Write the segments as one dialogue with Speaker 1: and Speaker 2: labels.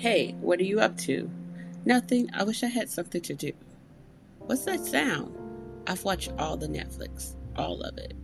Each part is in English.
Speaker 1: Hey, what are you up to? Nothing. I wish I had something to do. What's that sound? I've watched all the Netflix, all of it.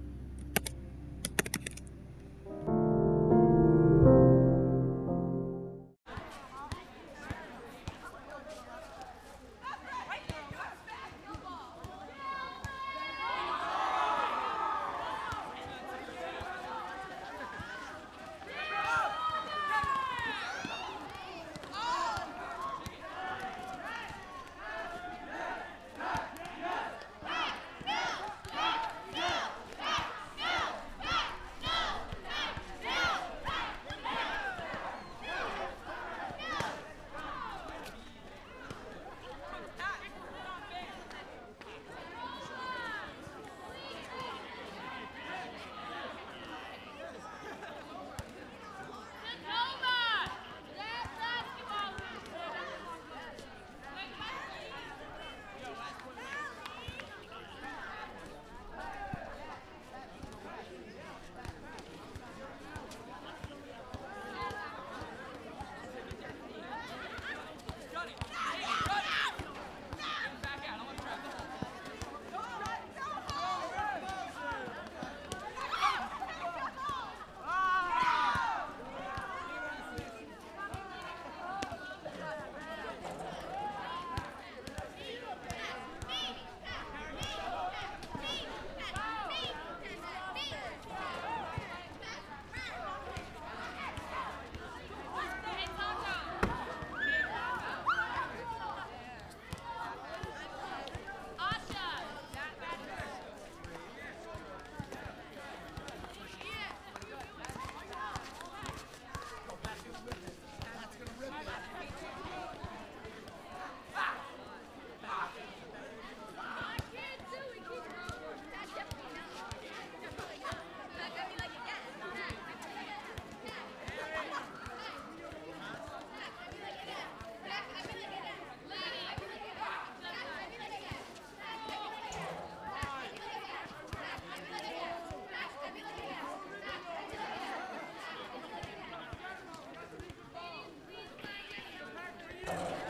Speaker 2: You